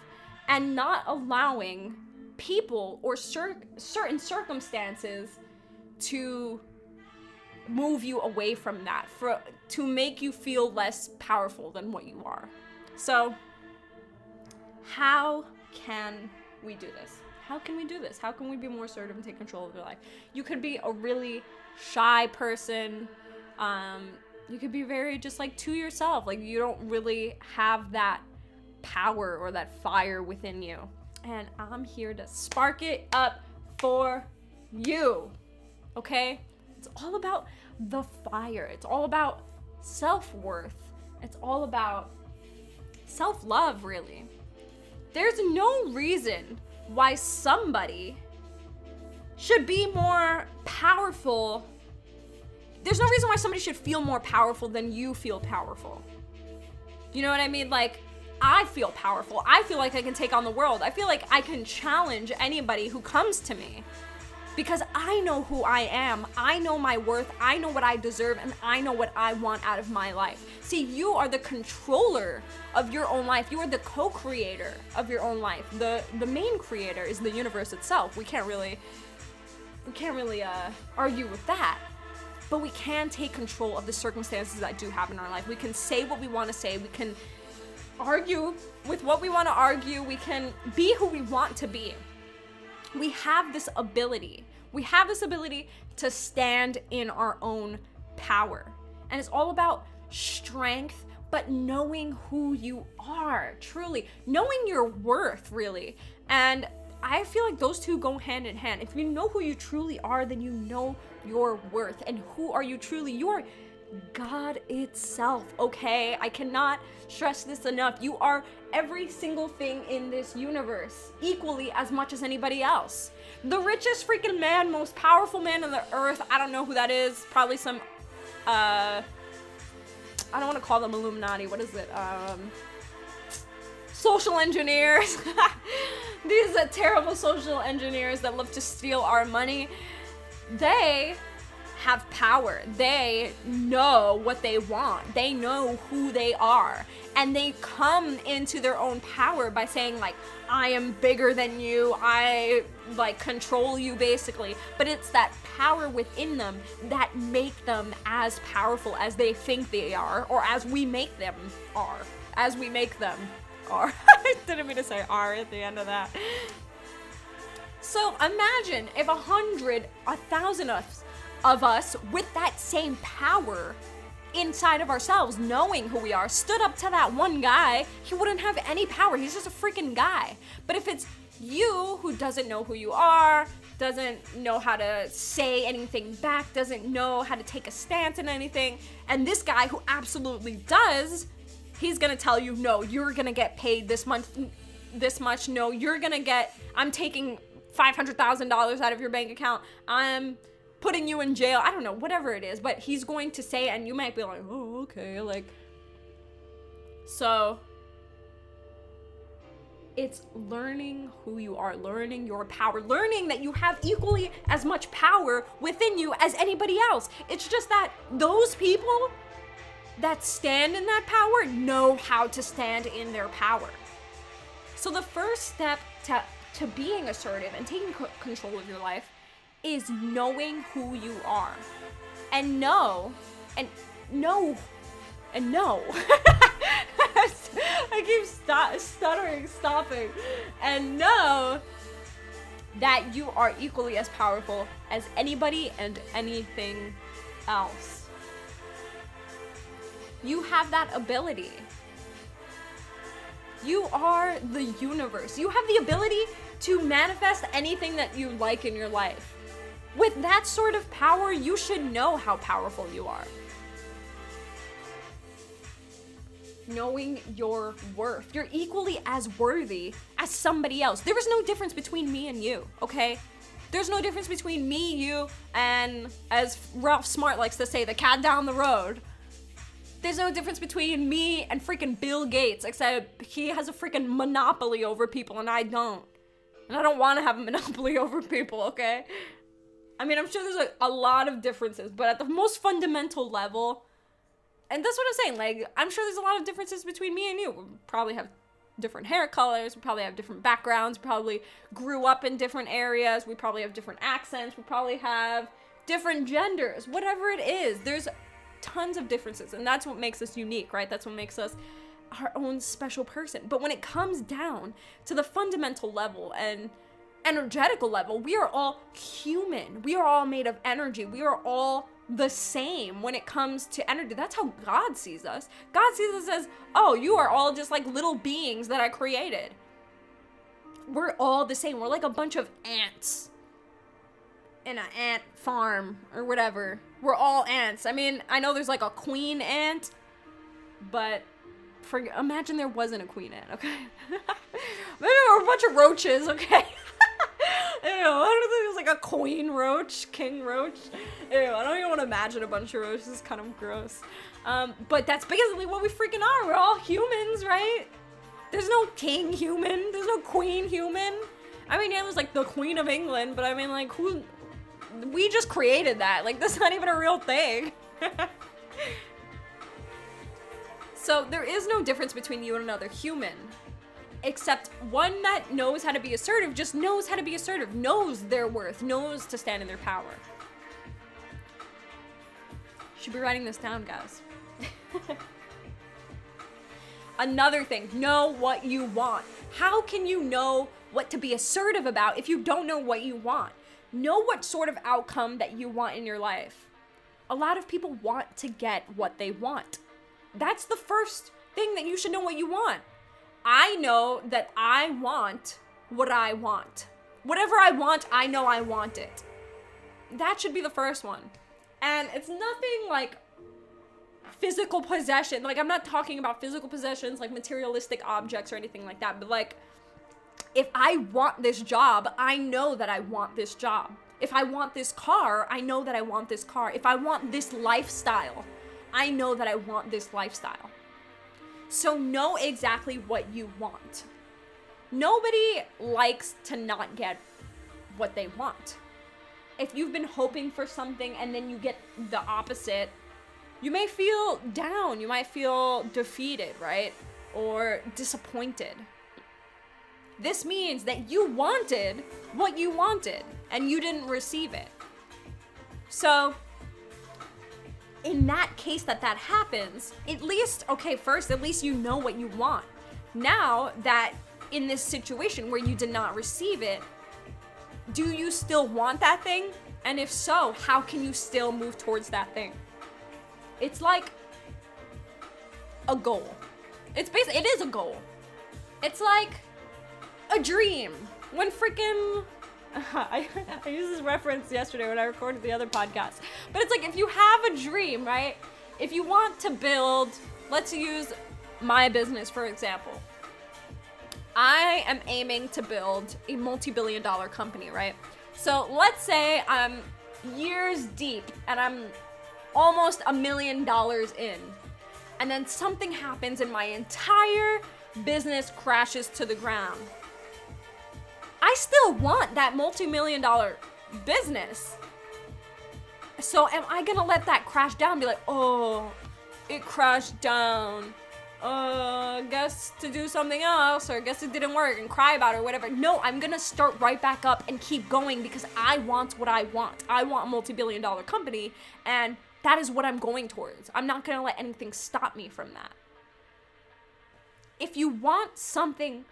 and not allowing people or cer- certain circumstances to move you away from that for to make you feel less powerful than what you are. So how can we do this? How can we do this? How can we be more assertive and take control of your life? You could be a really shy person. Um, you could be very just like to yourself. Like you don't really have that power or that fire within you. And I'm here to spark it up for you. Okay? It's all about the fire. It's all about self-worth. It's all about self-love, really. There's no reason why somebody should be more powerful there's no reason why somebody should feel more powerful than you feel powerful. You know what I mean? Like, I feel powerful. I feel like I can take on the world. I feel like I can challenge anybody who comes to me because I know who I am. I know my worth. I know what I deserve and I know what I want out of my life. See, you are the controller of your own life. You are the co-creator of your own life. The the main creator is the universe itself. We can't really we can't really uh, argue with that but we can take control of the circumstances that do happen in our life. We can say what we want to say. We can argue with what we want to argue. We can be who we want to be. We have this ability. We have this ability to stand in our own power. And it's all about strength, but knowing who you are, truly, knowing your worth, really. And I feel like those two go hand in hand. If you know who you truly are, then you know your worth. And who are you truly? You're God itself, okay? I cannot stress this enough. You are every single thing in this universe, equally as much as anybody else. The richest freaking man, most powerful man on the earth, I don't know who that is. Probably some, uh, I don't want to call them Illuminati. What is it? Um, social engineers. These are terrible social engineers that love to steal our money. They have power. They know what they want. They know who they are. And they come into their own power by saying like I am bigger than you. I like control you basically. But it's that power within them that make them as powerful as they think they are or as we make them are. As we make them are. I didn't mean to say are at the end of that. So imagine if a hundred, a thousand of, of us with that same power inside of ourselves, knowing who we are, stood up to that one guy, he wouldn't have any power. He's just a freaking guy. But if it's you who doesn't know who you are, doesn't know how to say anything back, doesn't know how to take a stance in anything, and this guy who absolutely does, he's gonna tell you, no, you're gonna get paid this month, this much. No, you're gonna get. I'm taking five hundred thousand dollars out of your bank account. I'm putting you in jail. I don't know, whatever it is. But he's going to say, and you might be like, oh, okay, like. So. It's learning who you are, learning your power, learning that you have equally as much power within you as anybody else. It's just that those people that stand in that power know how to stand in their power. So the first step to to being assertive and taking c- control of your life is knowing who you are. And know and know and know. I keep st- stuttering, stopping. And know that you are equally as powerful as anybody and anything else. You have that ability. You are the universe. You have the ability to manifest anything that you like in your life. With that sort of power, you should know how powerful you are. Knowing your worth. You're equally as worthy as somebody else. There is no difference between me and you, okay? There's no difference between me, you, and as Ralph Smart likes to say, the cat down the road. There's no difference between me and freaking Bill Gates, except he has a freaking monopoly over people and I don't. And I don't want to have a monopoly over people, okay? I mean, I'm sure there's a, a lot of differences, but at the most fundamental level, and that's what I'm saying, like, I'm sure there's a lot of differences between me and you. We probably have different hair colors, we probably have different backgrounds, probably grew up in different areas, we probably have different accents, we probably have different genders, whatever it is. There's tons of differences, and that's what makes us unique, right? That's what makes us our own special person. But when it comes down to the fundamental level and energetical level, we are all human. We are all made of energy. We are all the same when it comes to energy. That's how God sees us. God sees us as, oh, you are all just like little beings that I created. We're all the same. We're like a bunch of ants in an ant farm or whatever. We're all ants. I mean, I know there's like a queen ant, but for, imagine there wasn't a queen ant, okay? Maybe we're a bunch of roaches, okay? Ew, I don't think it was like a queen roach, king roach. Ew, I don't even want to imagine a bunch of roaches. It's kind of gross. Um, but that's basically what we freaking are. We're all humans, right? There's no king human. There's no queen human. I mean, yeah, there's like the queen of England, but I mean, like, who? We just created that. Like, that's not even a real thing. so there is no difference between you and another human except one that knows how to be assertive just knows how to be assertive, knows their worth, knows to stand in their power. Should be writing this down, guys. Another thing, know what you want. How can you know what to be assertive about if you don't know what you want? Know what sort of outcome that you want in your life. A lot of people want to get what they want. That's the first thing that you should know what you want. I know that I want what I want. Whatever I want, I know I want it. That should be the first one. And it's nothing like physical possession. Like, I'm not talking about physical possessions, like materialistic objects or anything like that, but like, if I want this job, I know that I want this job. If I want this car, I know that I want this car. If I want this lifestyle, I know that I want this lifestyle. So know exactly what you want. Nobody likes to not get what they want. If you've been hoping for something and then you get the opposite, you may feel down, you might feel defeated, right? Or disappointed. This means that you wanted what you wanted and you didn't receive it. So, in that case that that happens, at least, okay, first, at least you know what you want. Now that in this situation where you did not receive it, do you still want that thing? And if so, how can you still move towards that thing? It's like a goal. It's basically, it is a goal. It's like a dream. When freaking I, I used this reference yesterday when I recorded the other podcast. But it's like if you have a dream, right? If you want to build, let's use my business for example. I am aiming to build a multi billion dollar company, right? So let's say I'm years deep and I'm almost a million dollars in. And then something happens and my entire business crashes to the ground. I still want that multi million dollar business. So am I gonna let that crash down be like, oh, it crashed down. uh, guess to do something else, or guess it didn't work, and cry about it, or whatever. No, I'm gonna start right back up and keep going because I want what I want. I want a multi billion dollar company, and that is what I'm going towards. I'm not gonna let anything stop me from that. If you want something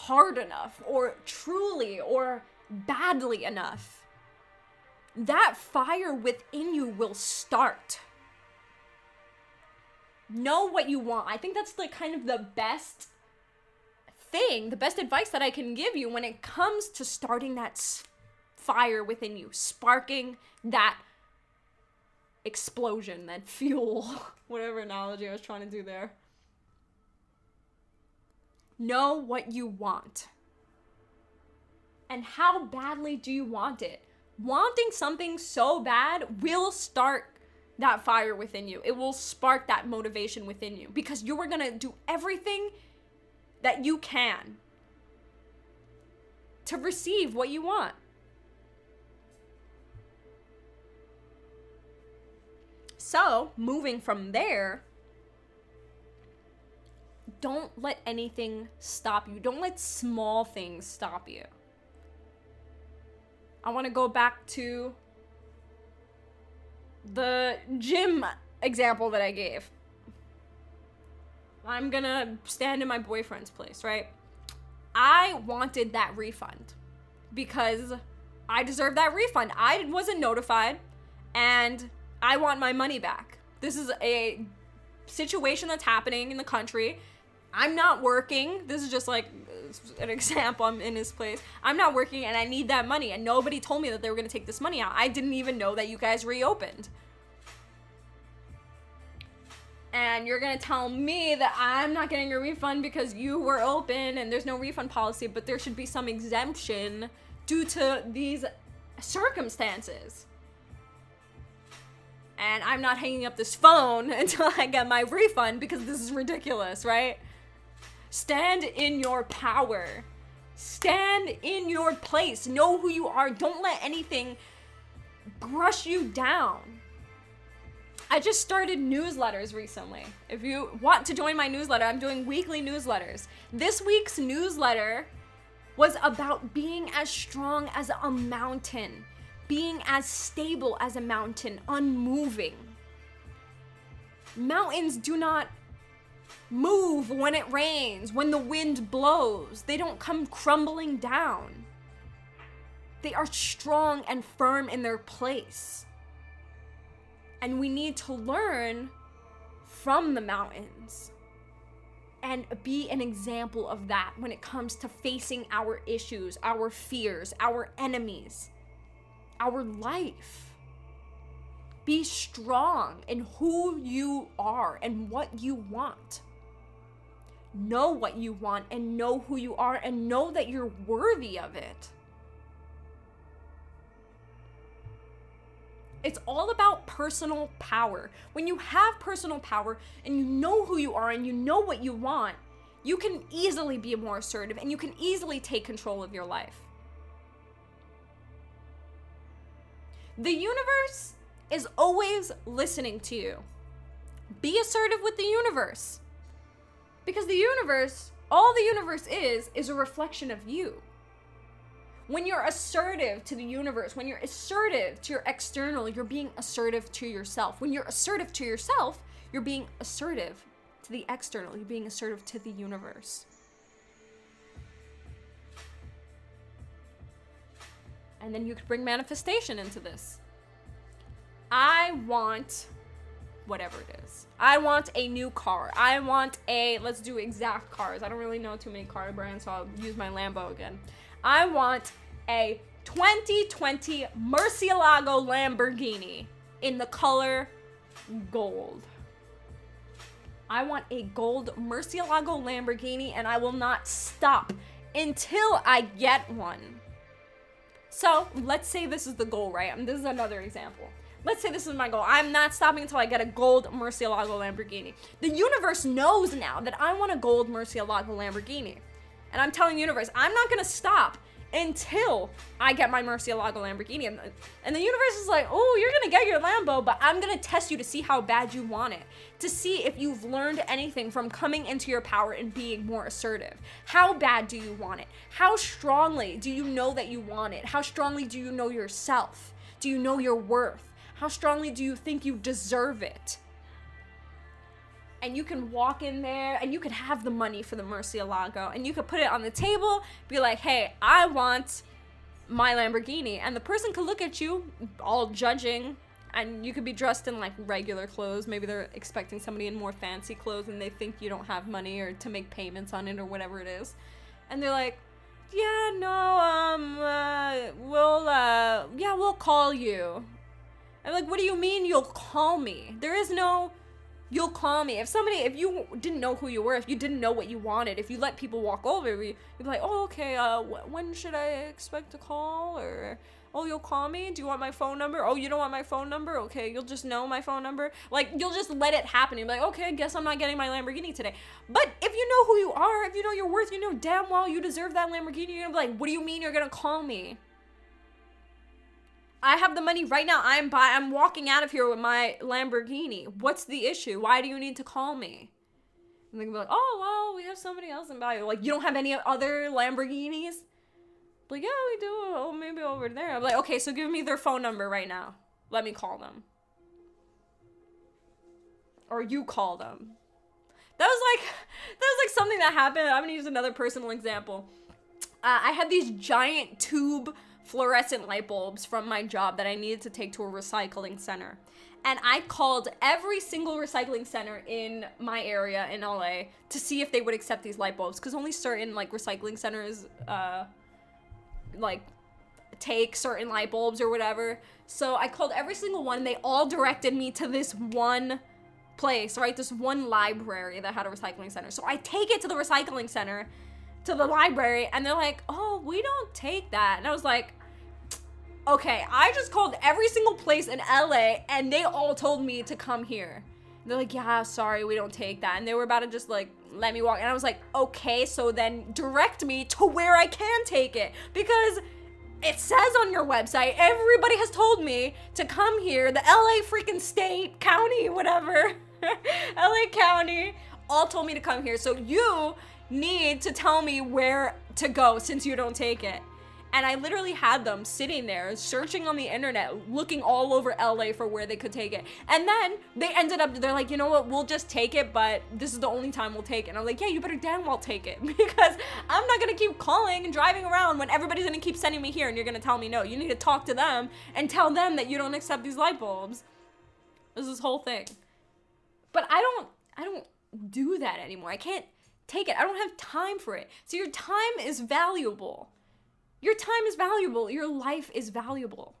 hard enough, or truly, or badly enough, that fire within you will start know what you want. I think that's the kind of the best thing, the best advice that I can give you when it comes to starting that fire within you, sparking that explosion, that fuel, whatever analogy I was trying to do there. Know what you want. And how badly do you want it? Wanting something so bad will start that fire within you. It will spark that motivation within you because you are going to do everything that you can to receive what you want. So, moving from there, don't let anything stop you. Don't let small things stop you. I want to go back to the gym example that I gave. I'm gonna stand in my boyfriend's place, right? I wanted that refund because I deserve that refund. I wasn't notified and I want my money back. This is a situation that's happening in the country. I'm not working. This is just like an example. I'm in his place. I'm not working and I need that money. And nobody told me that they were going to take this money out. I didn't even know that you guys reopened. And you're going to tell me that I'm not getting a refund because you were open and there's no refund policy, but there should be some exemption due to these circumstances. And I'm not hanging up this phone until I get my refund because this is ridiculous, right? Stand in your power. Stand in your place. Know who you are. Don't let anything brush you down. I just started newsletters recently. If you want to join my newsletter, I'm doing weekly newsletters. This week's newsletter was about being as strong as a mountain, being as stable as a mountain, unmoving. Mountains do not move when it rains, when the wind blows. They don't come crumbling down. They are strong and firm in their place. And we need to learn from the mountains and be an example of that when it comes to facing our issues, our fears, our enemies, our life. Be strong in who you are and what you want know what you want and know who you are and know that you're worthy of it. It's all about personal power. When you have personal power and you know who you are and you know what you want, you can easily be more assertive and you can easily take control of your life. The universe is always listening to you. Be assertive with the universe. Because the universe, all the universe is, is a reflection of you. When you're assertive to the universe, when you're assertive to your external, you're being assertive to yourself. When you're assertive to yourself, you're being assertive to the external, you're being assertive to the universe. And then you could bring manifestation into this. I want whatever it is. I want a new car. I want a, let's do exact cars. I don't really know too many car brands, so I'll use my Lambo again. I want a 2020 Murcielago Lamborghini in the color gold. I want a gold Murcielago Lamborghini and I will not stop until I get one. So let's say this is the goal, right? And this is another example let's say this is my goal. I'm not stopping until I get a gold Murcielago Lamborghini. The universe knows now that I want a gold Murcielago Lamborghini. And I'm telling universe, I'm not gonna stop until I get my Murcielago Lamborghini. And the, and the universe is like, oh, you're gonna get your Lambo, but I'm gonna test you to see how bad you want it. To see if you've learned anything from coming into your power and being more assertive. How bad do you want it? How strongly do you know that you want it? How strongly do you know yourself? Do you know your worth? How strongly do you think you deserve it? and you can walk in there and you could have the money for the Murcielago and you could put it on the table, be like, hey, I want my Lamborghini. And the person could look at you, all judging, and you could be dressed in like regular clothes. Maybe they're expecting somebody in more fancy clothes and they think you don't have money or to make payments on it or whatever it is. And they're like, yeah, no, um, uh, we'll, uh, yeah, we'll call you. I'm like, what do you mean you'll call me? There is no you'll call me. If somebody, if you didn't know who you were, if you didn't know what you wanted, if you let people walk over you, you'd be like, oh, okay, uh, wh- when should I expect a call? Or, oh, you'll call me? Do you want my phone number? Oh, you don't want my phone number? Okay, you'll just know my phone number. Like, you'll just let it happen. You'll be like, okay, I guess I'm not getting my Lamborghini today. But if you know who you are, if you know your worth, you know damn well you deserve that Lamborghini, you're gonna be like, what do you mean you're gonna call me? I have the money right now. I'm buy I'm walking out of here with my Lamborghini. What's the issue? Why do you need to call me? And they can be like, oh well, we have somebody else in value. Like, you don't have any other Lamborghinis? Like, yeah, we do. Oh, maybe over there. I'm like, okay, so give me their phone number right now. Let me call them. Or you call them. That was like that was like something that happened. I'm gonna use another personal example. Uh, I had these giant tube fluorescent light bulbs from my job that I needed to take to a recycling center. And I called every single recycling center in my area in LA to see if they would accept these light bulbs because only certain like recycling centers uh like take certain light bulbs or whatever. So I called every single one. They all directed me to this one place, right? This one library that had a recycling center. So I take it to the recycling center, to the library, and they're like, oh, we don't take that. And I was like, okay, I just called every single place in LA and they all told me to come here. And they're like, yeah, sorry, we don't take that. And they were about to just like let me walk. And I was like, okay, so then direct me to where I can take it. Because it says on your website, everybody has told me to come here, the LA freaking state, county, whatever, LA County, all told me to come here. So you need to tell me where to go since you don't take it. And I literally had them sitting there searching on the internet, looking all over LA for where they could take it. And then they ended up, they're like, you know what, we'll just take it, but this is the only time we'll take it. And I'm like, yeah, you better damn well take it because I'm not gonna keep calling and driving around when everybody's gonna keep sending me here and you're gonna tell me no. You need to talk to them and tell them that you don't accept these light bulbs. This is this whole thing. But I don't, I don't do that anymore. I can't take it. I don't have time for it. So your time is valuable. Your time is valuable. Your life is valuable.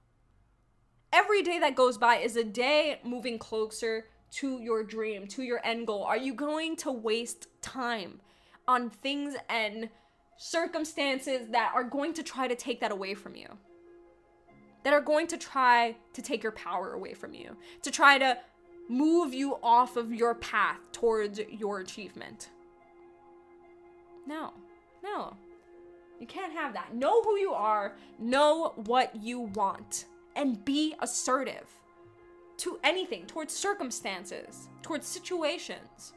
Every day that goes by is a day moving closer to your dream, to your end goal. Are you going to waste time on things and circumstances that are going to try to take that away from you? That are going to try to take your power away from you, to try to move you off of your path towards your achievement? No, no. You can't have that. Know who you are, know what you want, and be assertive to anything, towards circumstances, towards situations.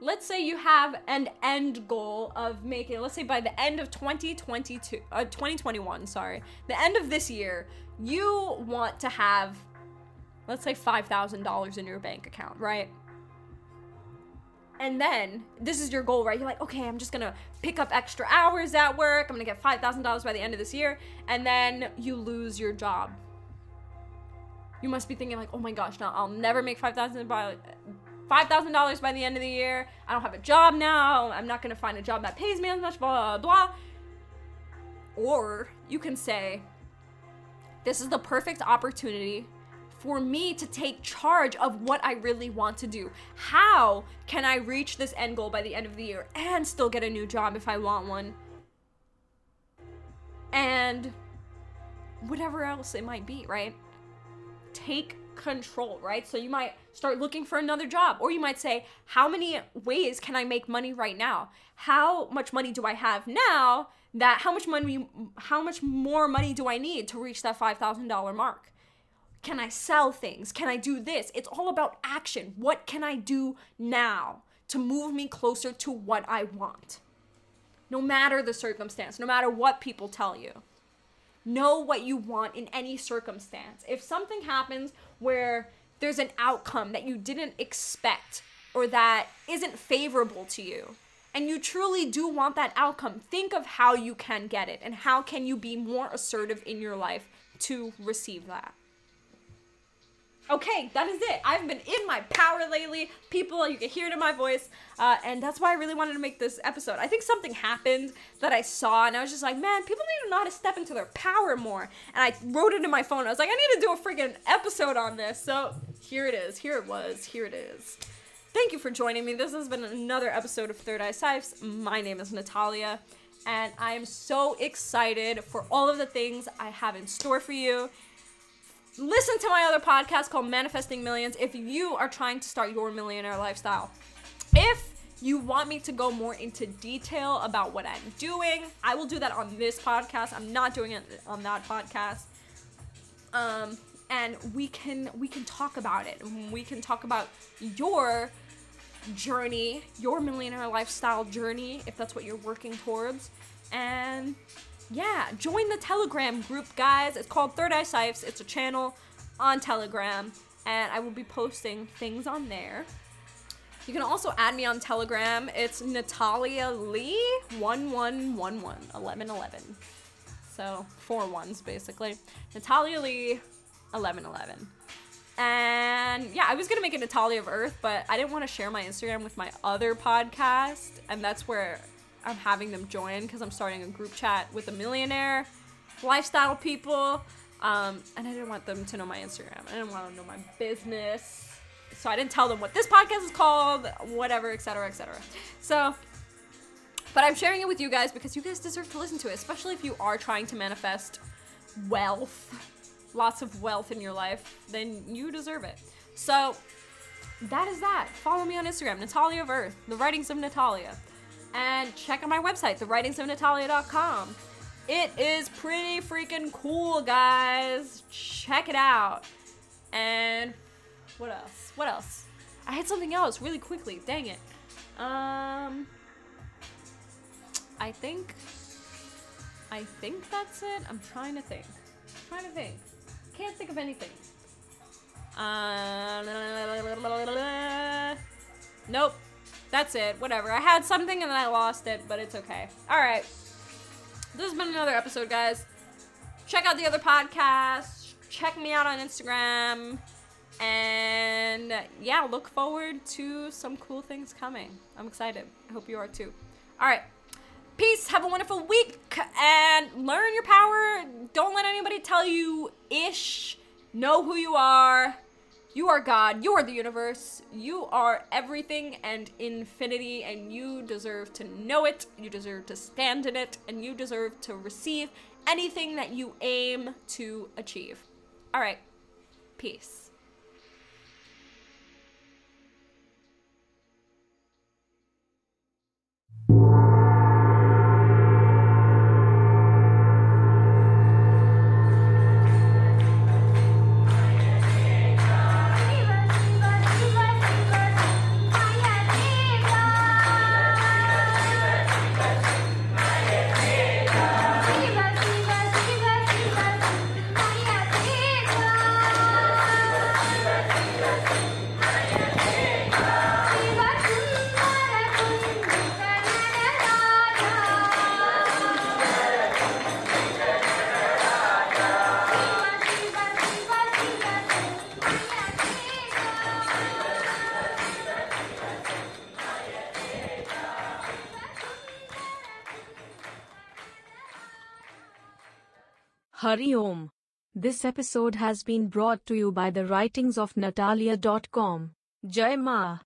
Let's say you have an end goal of making, let's say by the end of 2022, uh, 2021, sorry, the end of this year, you want to have, let's say $5,000 in your bank account, right? And then this is your goal, right? You're like, okay, I'm just gonna pick up extra hours at work. I'm gonna get $5,000 by the end of this year. And then you lose your job. You must be thinking, like, oh my gosh, now I'll never make 5,000 by. $5,000 by the end of the year. I don't have a job now. I'm not going to find a job that pays me as much, blah, blah, blah. Or you can say, this is the perfect opportunity for me to take charge of what I really want to do. How can I reach this end goal by the end of the year and still get a new job if I want one? And whatever else it might be, right? Take control, right? So you might start looking for another job, or you might say, How many ways can I make money right now? How much money do I have now? That how much money, how much more money do I need to reach that $5,000 mark? Can I sell things? Can I do this? It's all about action. What can I do now to move me closer to what I want? No matter the circumstance, no matter what people tell you know what you want in any circumstance. If something happens where there's an outcome that you didn't expect or that isn't favorable to you, and you truly do want that outcome, think of how you can get it and how can you be more assertive in your life to receive that. Okay, that is it. I've been in my power lately. People, you can hear it in my voice. Uh, and that's why I really wanted to make this episode. I think something happened that I saw, and I was just like, man, people need to know how to step into their power more. And I wrote it in my phone. I was like, I need to do a freaking episode on this. So here it is. Here it was. Here it is. Thank you for joining me. This has been another episode of Third Eye Sipes. My name is Natalia, and I am so excited for all of the things I have in store for you listen to my other podcast called Manifesting Millions if you are trying to start your millionaire lifestyle. If you want me to go more into detail about what I'm doing, I will do that on this podcast. I'm not doing it on that podcast. Um, and we can we can talk about it. We can talk about your journey, your millionaire lifestyle journey, if that's what you're working towards. And yeah, join the Telegram group, guys. It's called Third Eye Sipes. It's a channel on Telegram, and I will be posting things on there. You can also add me on Telegram. It's Natalia Lee 1111 1111. So four ones basically. Natalia Lee 1111. And yeah, I was gonna make it Natalia of Earth, but I didn't want to share my Instagram with my other podcast, and that's where I'm having them join because I'm starting a group chat with a millionaire lifestyle people. Um, and I didn't want them to know my Instagram. I didn't want them to know my business. So I didn't tell them what this podcast is called, whatever, etc., etc. So, but I'm sharing it with you guys because you guys deserve to listen to it, especially if you are trying to manifest wealth, lots of wealth in your life, then you deserve it. So, that is that. Follow me on Instagram, Natalia of Earth, the writings of Natalia and check out my website, thewritingsofnatalia.com. It is pretty freaking cool, guys. Check it out. And what else? What else? I had something else really quickly. Dang it. Um, I think. I think that's it. I'm trying to think. I'm trying to think. Can't think of anything. Uh, nope. That's it. Whatever. I had something and then I lost it, but it's okay. All right. This has been another episode, guys. Check out the other podcasts. Check me out on Instagram. And yeah, look forward to some cool things coming. I'm excited. I hope you are too. All right. Peace. Have a wonderful week and learn your power. Don't let anybody tell you ish. Know who you are. You are God, you are the universe, you are everything and infinity, and you deserve to know it, you deserve to stand in it, and you deserve to receive anything that you aim to achieve. All right, peace. This episode has been brought to you by the writings of Natalia.com. Jai Ma.